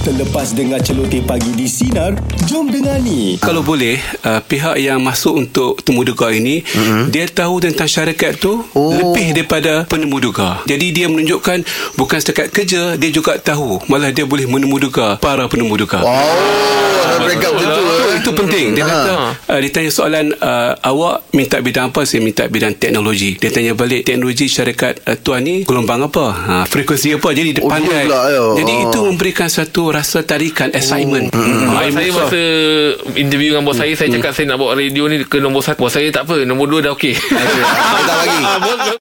Terlepas dengar celoteh pagi di Sinar, jom dengar ni. Kalau boleh uh, Pihak yang masuk untuk Temuduga ini mm-hmm. Dia tahu tentang syarikat tu oh. Lebih daripada Penemuduga Jadi dia menunjukkan Bukan setakat kerja Dia juga tahu Malah dia boleh menemuduga Para penemuduga Wow Ada break up macam tu itu, penting. Dia Ha. kata uh, Dia tanya soalan uh, Awak minta bidang apa Saya minta bidang teknologi. Dia tanya balik Teknologi syarikat uh, Tuan ni Gelombang apa? Ha, Frekuensi apa? Jadi dia Oh, pandai. pula, ya. Jadi Ah. itu memberikan satu Rasa tarikan Excitement. Oh. hmm. Bos saya masa interview dengan bos saya Saya cakap saya nak bawa radio ni ke nombor satu. Bos saya tak apa Nombor dua dah okey. Tak Ah,